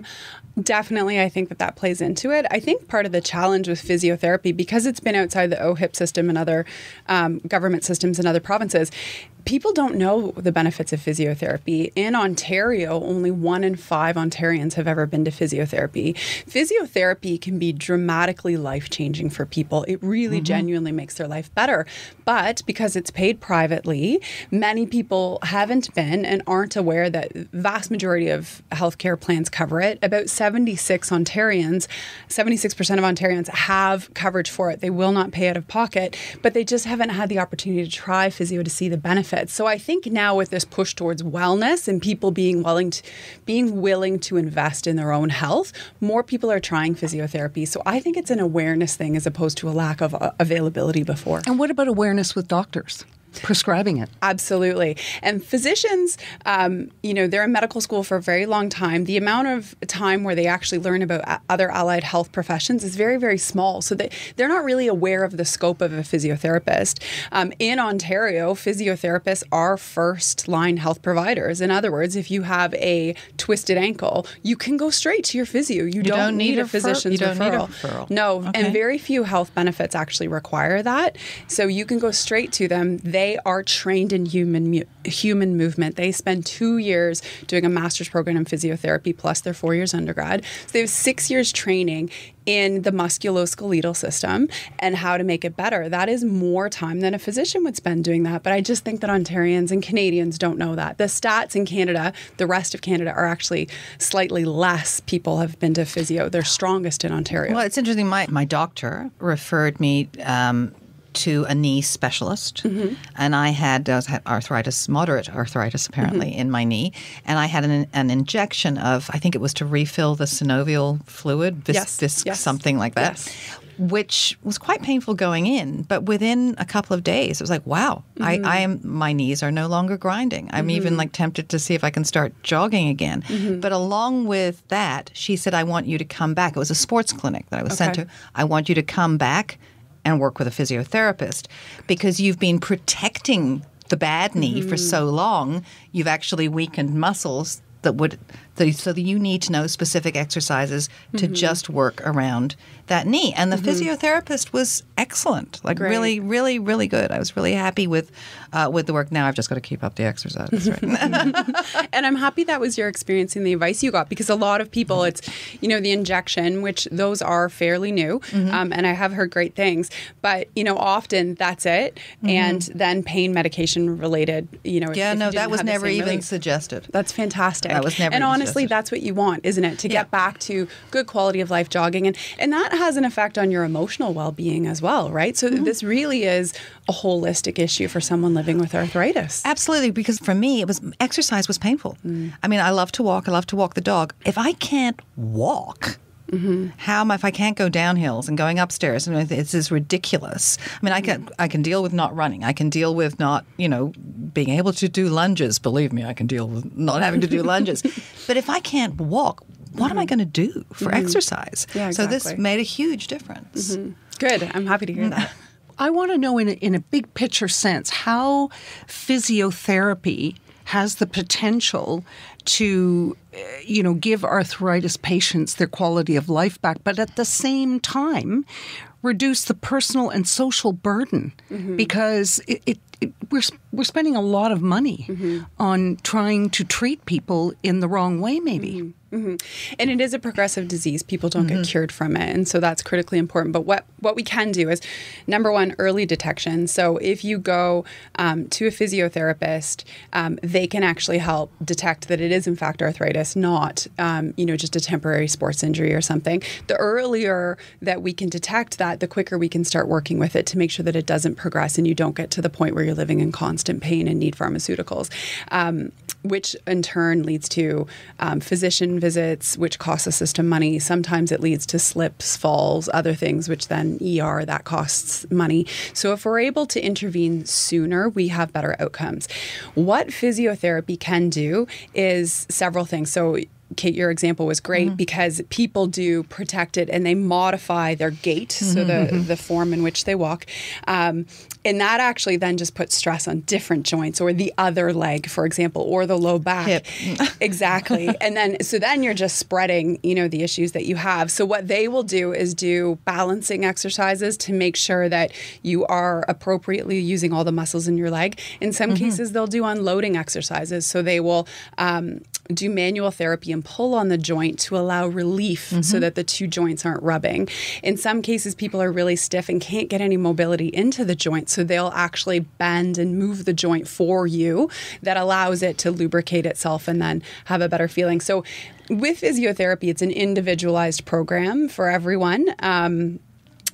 Definitely, I think that that plays into it. I think part of the challenge with physiotherapy, because it's been outside the OHIP system and other um, government systems in other provinces, people don't know the benefits of physiotherapy. In Ontario, only one in five Ontarians have ever been to physiotherapy. Physiotherapy can be dramatically life changing for people. It really mm-hmm. genuinely makes their life better. But because it's paid privately, many people haven't been and aren't aware that vast majority of healthcare plans cover it. About 76 Ontarians, 76% of Ontarians have coverage for it. They will not pay out of pocket, but they just haven't had the opportunity to try physio to see the benefits benefits. So I think now with this push towards wellness and people being willing to, being willing to invest in their own health, more people are trying physiotherapy. So I think it's an awareness thing as opposed to a lack of uh, availability before. And what about awareness with doctors? Prescribing it. Absolutely. And physicians, um, you know, they're in medical school for a very long time. The amount of time where they actually learn about other allied health professions is very, very small. So they, they're not really aware of the scope of a physiotherapist. Um, in Ontario, physiotherapists are first line health providers. In other words, if you have a twisted ankle, you can go straight to your physio. You, you don't, don't, need, need a physician's don't referral. Referral. No, okay. and very few health benefits actually require that. So you can go straight to them. They they are trained in human human movement. They spend two years doing a master's program in physiotherapy plus their four years undergrad. So they have six years training in the musculoskeletal system and how to make it better. That is more time than a physician would spend doing that. But I just think that Ontarians and Canadians don't know that. The stats in Canada, the rest of Canada, are actually slightly less people have been to physio. They're strongest in Ontario. Well, it's interesting. My, my doctor referred me um, to a knee specialist, mm-hmm. and I had, uh, had arthritis, moderate arthritis apparently mm-hmm. in my knee, and I had an, an injection of I think it was to refill the synovial fluid, vis, yes. vis yes. something like that. Yes which was quite painful going in. But within a couple of days, it was like, wow, mm-hmm. I, I, am my knees are no longer grinding. I'm mm-hmm. even like tempted to see if I can start jogging again. Mm-hmm. But along with that, she said, I want you to come back. It was a sports clinic that I was okay. sent to. I want you to come back and work with a physiotherapist because you've been protecting the bad knee mm-hmm. for so long, you've actually weakened muscles that would so that you need to know specific exercises to mm-hmm. just work around that knee. And the mm-hmm. physiotherapist was excellent, like Great. really, really, really good. I was really happy with uh, with the work. Now I've just got to keep up the exercise. Right? and I'm happy that was your experience and the advice you got because a lot of people, it's you know the injection, which those are fairly new, mm-hmm. um, and I have heard great things. But you know, often that's it, Mm-hmm. and then pain medication related. You know, yeah, if, no, if that was never even relief. suggested. That's fantastic. That was never. And honestly, suggested. that's what you want, isn't it? To Yeah. get back to good quality of life jogging, and and that has an effect on your emotional well being as well, right? So this really is a holistic issue for someone living with arthritis. Absolutely, because for me, it was exercise was painful. Mm. I mean, I love to walk. I love to walk the dog. If I can't walk. Mm-hmm. How am I, if I can't go down hills and going upstairs? I mean, it's is ridiculous. I mean, I can mm. I can deal with not running. I can deal with not you know being able to do lunges. Believe me, I can deal with not having to do lunges. But if I can't walk, what am I mm-hmm. going to do for Mhm. exercise? Yeah, So this made a huge difference. Mm-hmm. Good. I'm happy to hear mm. that. I want to know, in a, in a big picture sense, how physiotherapy has the potential to, uh, you know, give arthritis patients their quality of life back, but at the same time, reduce the personal and social burden Mm-hmm. because it, it, it, we're we're spending a lot of money Mm-hmm. on trying to treat people in the wrong way, maybe. hmm And it is a progressive disease. People don't Mhm. get cured from it. And so that's critically important. But what, what we can do is number one, early detection. So if you go um, to a physiotherapist, um, they can actually help detect that it is, in fact, arthritis, not, um, you know, just a temporary sports injury or something. The earlier that we can detect that, the quicker we can start working with it to make sure that it doesn't progress and you don't get to the point where you're living in constant pain and need pharmaceuticals. Um, which in turn leads to um, physician visits, which costs the system money. Sometimes it leads to slips, falls, other things, which then ER that costs money. So if we're able to intervene sooner, we have better outcomes. What physiotherapy can do is several things. So Kate, your example was great mm-hmm. because people do protect it and they modify their gait, mm-hmm. so the, mm-hmm. the form in which they walk. Um, and that actually then just puts stress on different joints or the other leg, for example, or the low back. Hip. exactly. and then, so then you're just spreading, you know, the issues that you have. So what they will do is do balancing exercises to make sure that you are appropriately using all the muscles in your leg. In some mm-hmm. cases, they'll do unloading exercises. So they will um, do manual therapy and pull on the joint to allow relief mm-hmm. so that the two joints aren't rubbing. In some cases, people are really stiff and can't get any mobility into the joint, so they'll actually bend and move the joint for you that allows it to lubricate itself and then have a better feeling. So with physiotherapy, it's an individualized program for everyone. Um,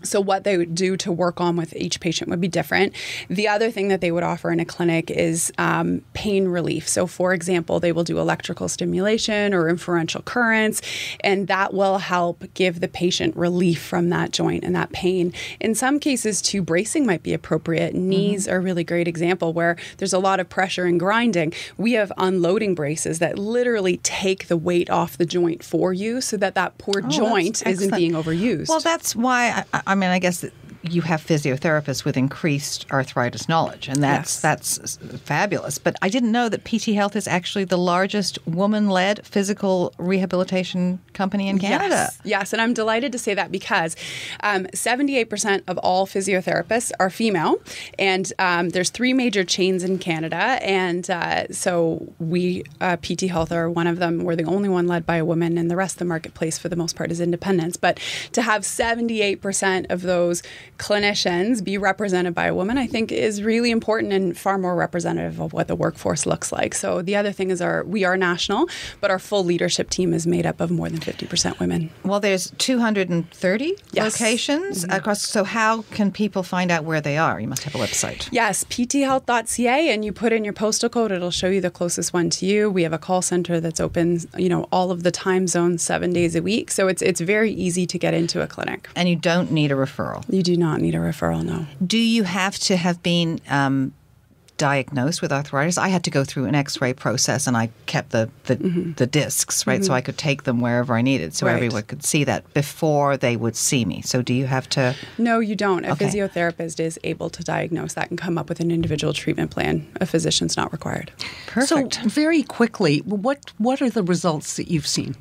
so, what they would do to work on with each patient would be different. The other thing that they would offer in a clinic is um, pain relief. So, for example, they will do electrical stimulation or interferential currents, and that will help give the patient relief from that joint and that pain. In some cases, too, bracing might be appropriate. Mm-hmm. Knees mm-hmm. are a really great example where there's a lot of pressure and grinding. We have unloading braces that literally take the weight off the joint for you so that that poor oh, joint isn't being overused. Well, that's why I, I mean, I guess you have physiotherapists with increased arthritis knowledge, and that's yes. that's fabulous. But I didn't know that PT Health is actually the largest woman-led physical rehabilitation company in Canada. Yes, yes and I'm delighted to say that because um, 78% of all physiotherapists are female, and um, there's three major chains in Canada, and uh, so we uh, PT Health are one of them. We're the only one led by a woman, and the rest of the marketplace for the most part is independents. But to have 78% of those clinicians be represented by a woman, I think is really important and far more representative of what the workforce looks like. So the other thing is our we are national, but our full leadership team is made up of more than 50% women. Well, there's 230 yes. locations mm-hmm. across. So how can people find out where they are? You must have a website. Yes, pthealth.ca, and you put in your postal code. It'll show you the closest one to you. We have a call center that's open, you know, all of the time zones, seven days a week. So it's it's very easy to get into a clinic. And you don't need a referral. You do not not need a referral, no. Do you have to have been um, diagnosed with arthritis? I had to go through an X-ray process, and I kept the the, mm-hmm. the discs right, mm-hmm. so I could take them wherever I needed, so right. everyone could see that before they would see me. So, do you have to? No, you don't. A okay. physiotherapist is able to diagnose that and come up with an individual treatment plan. A physician's not required. Perfect. So, very quickly, what what are the results that you've seen?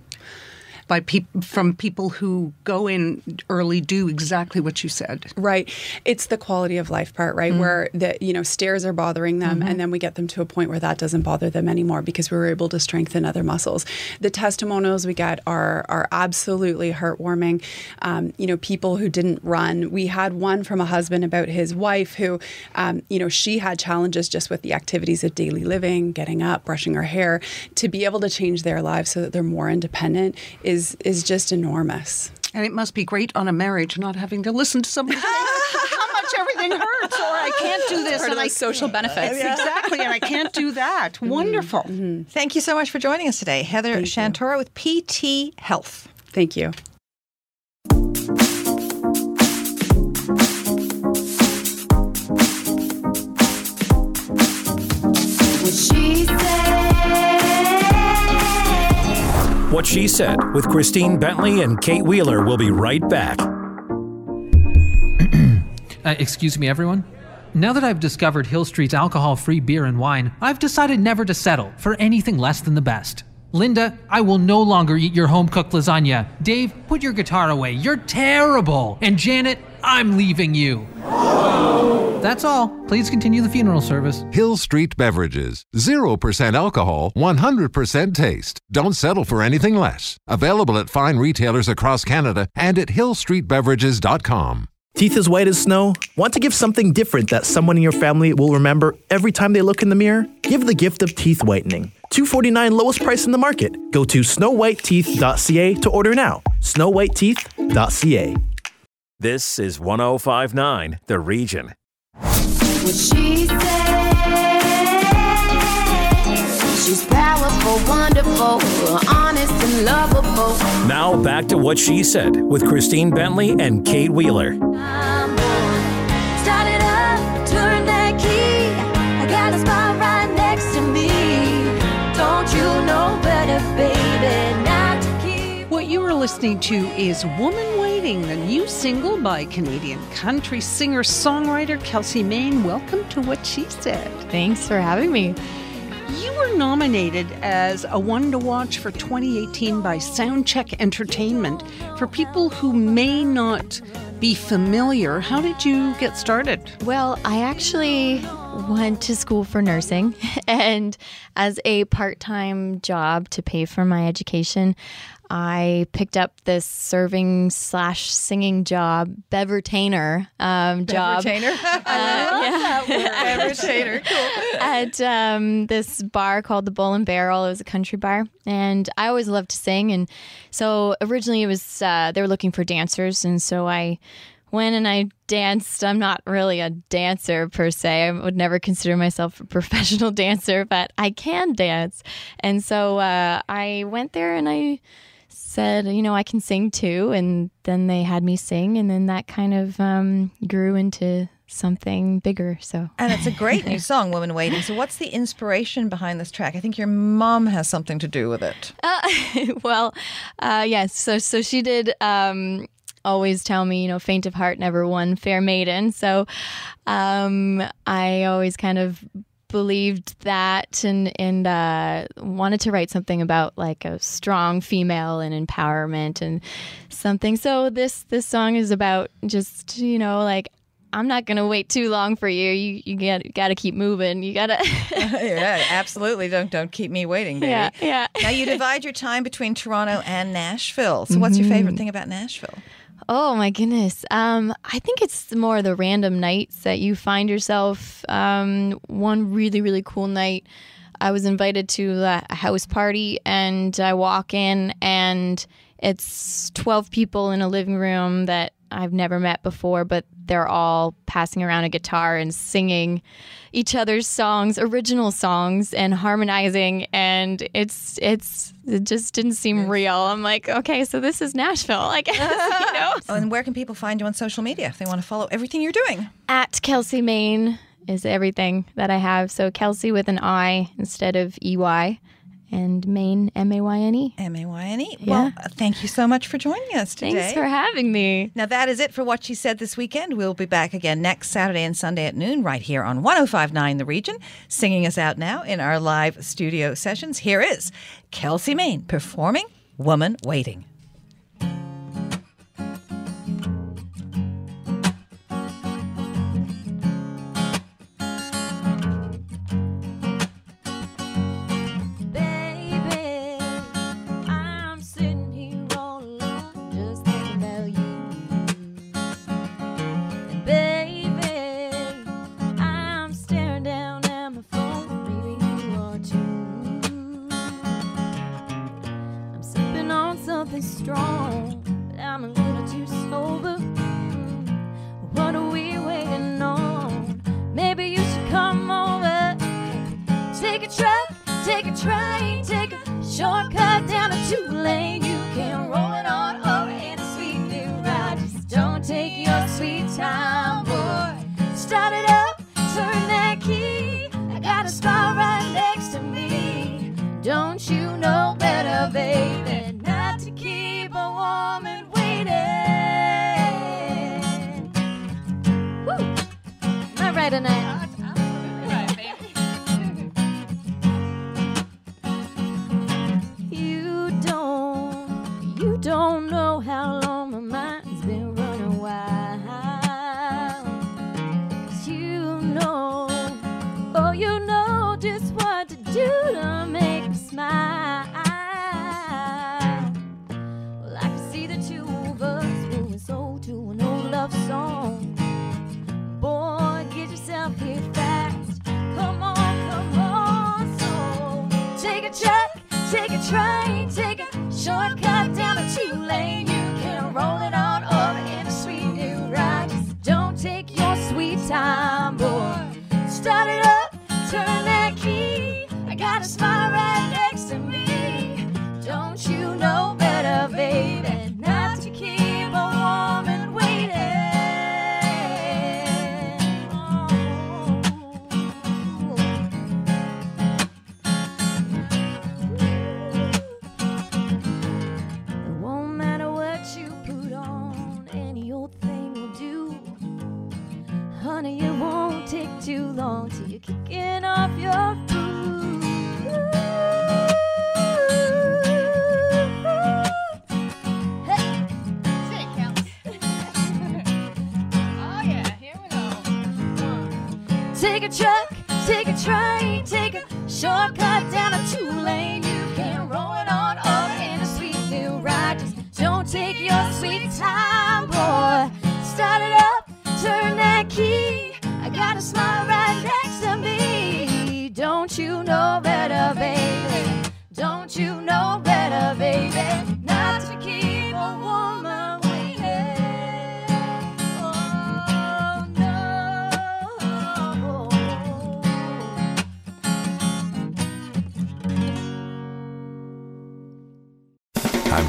By people from people who go in early do exactly what you said. Right. It's the quality of life part, right? Mm-hmm. Where the you know stairs are bothering them, mm-hmm. and then we get them to a point where that doesn't bother them anymore because we were able to strengthen other muscles. The testimonials we get are are absolutely heartwarming. Um, you know, people who didn't run. We had one from a husband about his wife who, um, you know, she had challenges just with the activities of daily living, getting up, brushing her hair. To be able to change their lives so that they're more independent is is is just enormous. And it must be great on a marriage not having to listen to somebody how much everything hurts, or I can't do this. Part and of I, social benefits. Yeah. Exactly, and I can't do that. Mm-hmm. Wonderful. Mm-hmm. Thank you so much for joining us today. Heather Thank Shantora with PT Health. Thank you. What She Said with Christine Bentley and Kate Wheeler will be right back. uh, excuse me, everyone. Now that I've discovered Hill Street's alcohol free beer and wine, I've decided never to settle for anything less than the best. Linda, I will no longer eat your home cooked lasagna. Dave, put your guitar away. You're terrible. And Janet, I'm leaving you. That's all. Please continue the funeral service. Hill Street Beverages. 0% alcohol, 100% taste. Don't settle for anything less. Available at fine retailers across Canada and at hillstreetbeverages.com. Teeth as white as snow? Want to give something different that someone in your family will remember every time they look in the mirror? Give the gift of teeth whitening. 249 lowest price in the market. Go to snowwhiteteeth.ca to order now. snowwhiteteeth.ca. This is 1059 The Region. What she said. She's powerful, wonderful, honest and lovable. Now back to what she said with Christine Bentley and Kate Wheeler. Started up, turned that key. I got a spot right next to me. Don't you know better, baby? Not to keep. What you are listening to is Woman The new single by Canadian country singer songwriter Kelsi Mayne. Welcome to What She Said. Thanks for having me. You were nominated as a one to watch for 2018 by Soundcheck Entertainment. For people who may not be familiar, how did you get started? Well, I actually went to school for nursing, and as a part time job to pay for my education, I picked up this serving slash singing job, bevertainer um, job. Bevertainer? Uh, yeah. Bevertainer, cool. At um, this bar called the Bull and Barrel. It was a country bar, and I always loved to sing. And so originally it was uh, they were looking for dancers, and so I went and I danced. I'm not really a dancer per se. I would never consider myself a professional dancer, but I can dance. And so uh, I went there and I said, you know, I can sing too. And then they had me sing, and then that kind of um, grew into something bigger. So, And it's a great new song, Woman Waiting. So, what's the inspiration behind this track? I think your mom has something to do with it. Uh, well, uh, yes. So, so she did um, always tell me, you know, faint of heart never won fair maiden. So, um, I always kind of believed that and and uh, wanted to write something about like a strong female and empowerment and something. So this this song is about just you know like I'm not gonna wait too long for you. You you got got to keep moving. You gotta. yeah, absolutely. Don't don't keep me waiting, baby. Yeah, yeah. now you divide your time between Toronto and Nashville. So, what's your favorite thing about Nashville? Oh my goodness. Um, I think it's more the random nights that you find yourself. Um, one really, really cool night, I was invited to a house party and I walk in and it's 12 people in a living room that I've never met before, but they're all passing around a guitar and singing each other's songs, original songs, and harmonizing. And it's it's it just didn't seem real. I'm like, okay, so this is Nashville, like you know. Oh, and where can people find you on social media if they want to follow everything you're doing? At Kelsi Mayne is everything that I have. So Kelsi with an I instead of E Y, and Mayne, M A Y N E. M A Y N E. Well, thank you so much for joining us today. Thanks for having me. Now, that is it for what she said this weekend. We'll be back again next Saturday and Sunday at noon, right here on 1059 The Region. Singing us out now in our live studio sessions. Here is Kelsi Mayne performing Woman Waiting. Tonight? Take a truck, take a train, take a shortcut down a two lane. You can roll it on up in a sweet new ride. Just don't take your sweet time, boy. Start it up, turn that key. I got a smile right next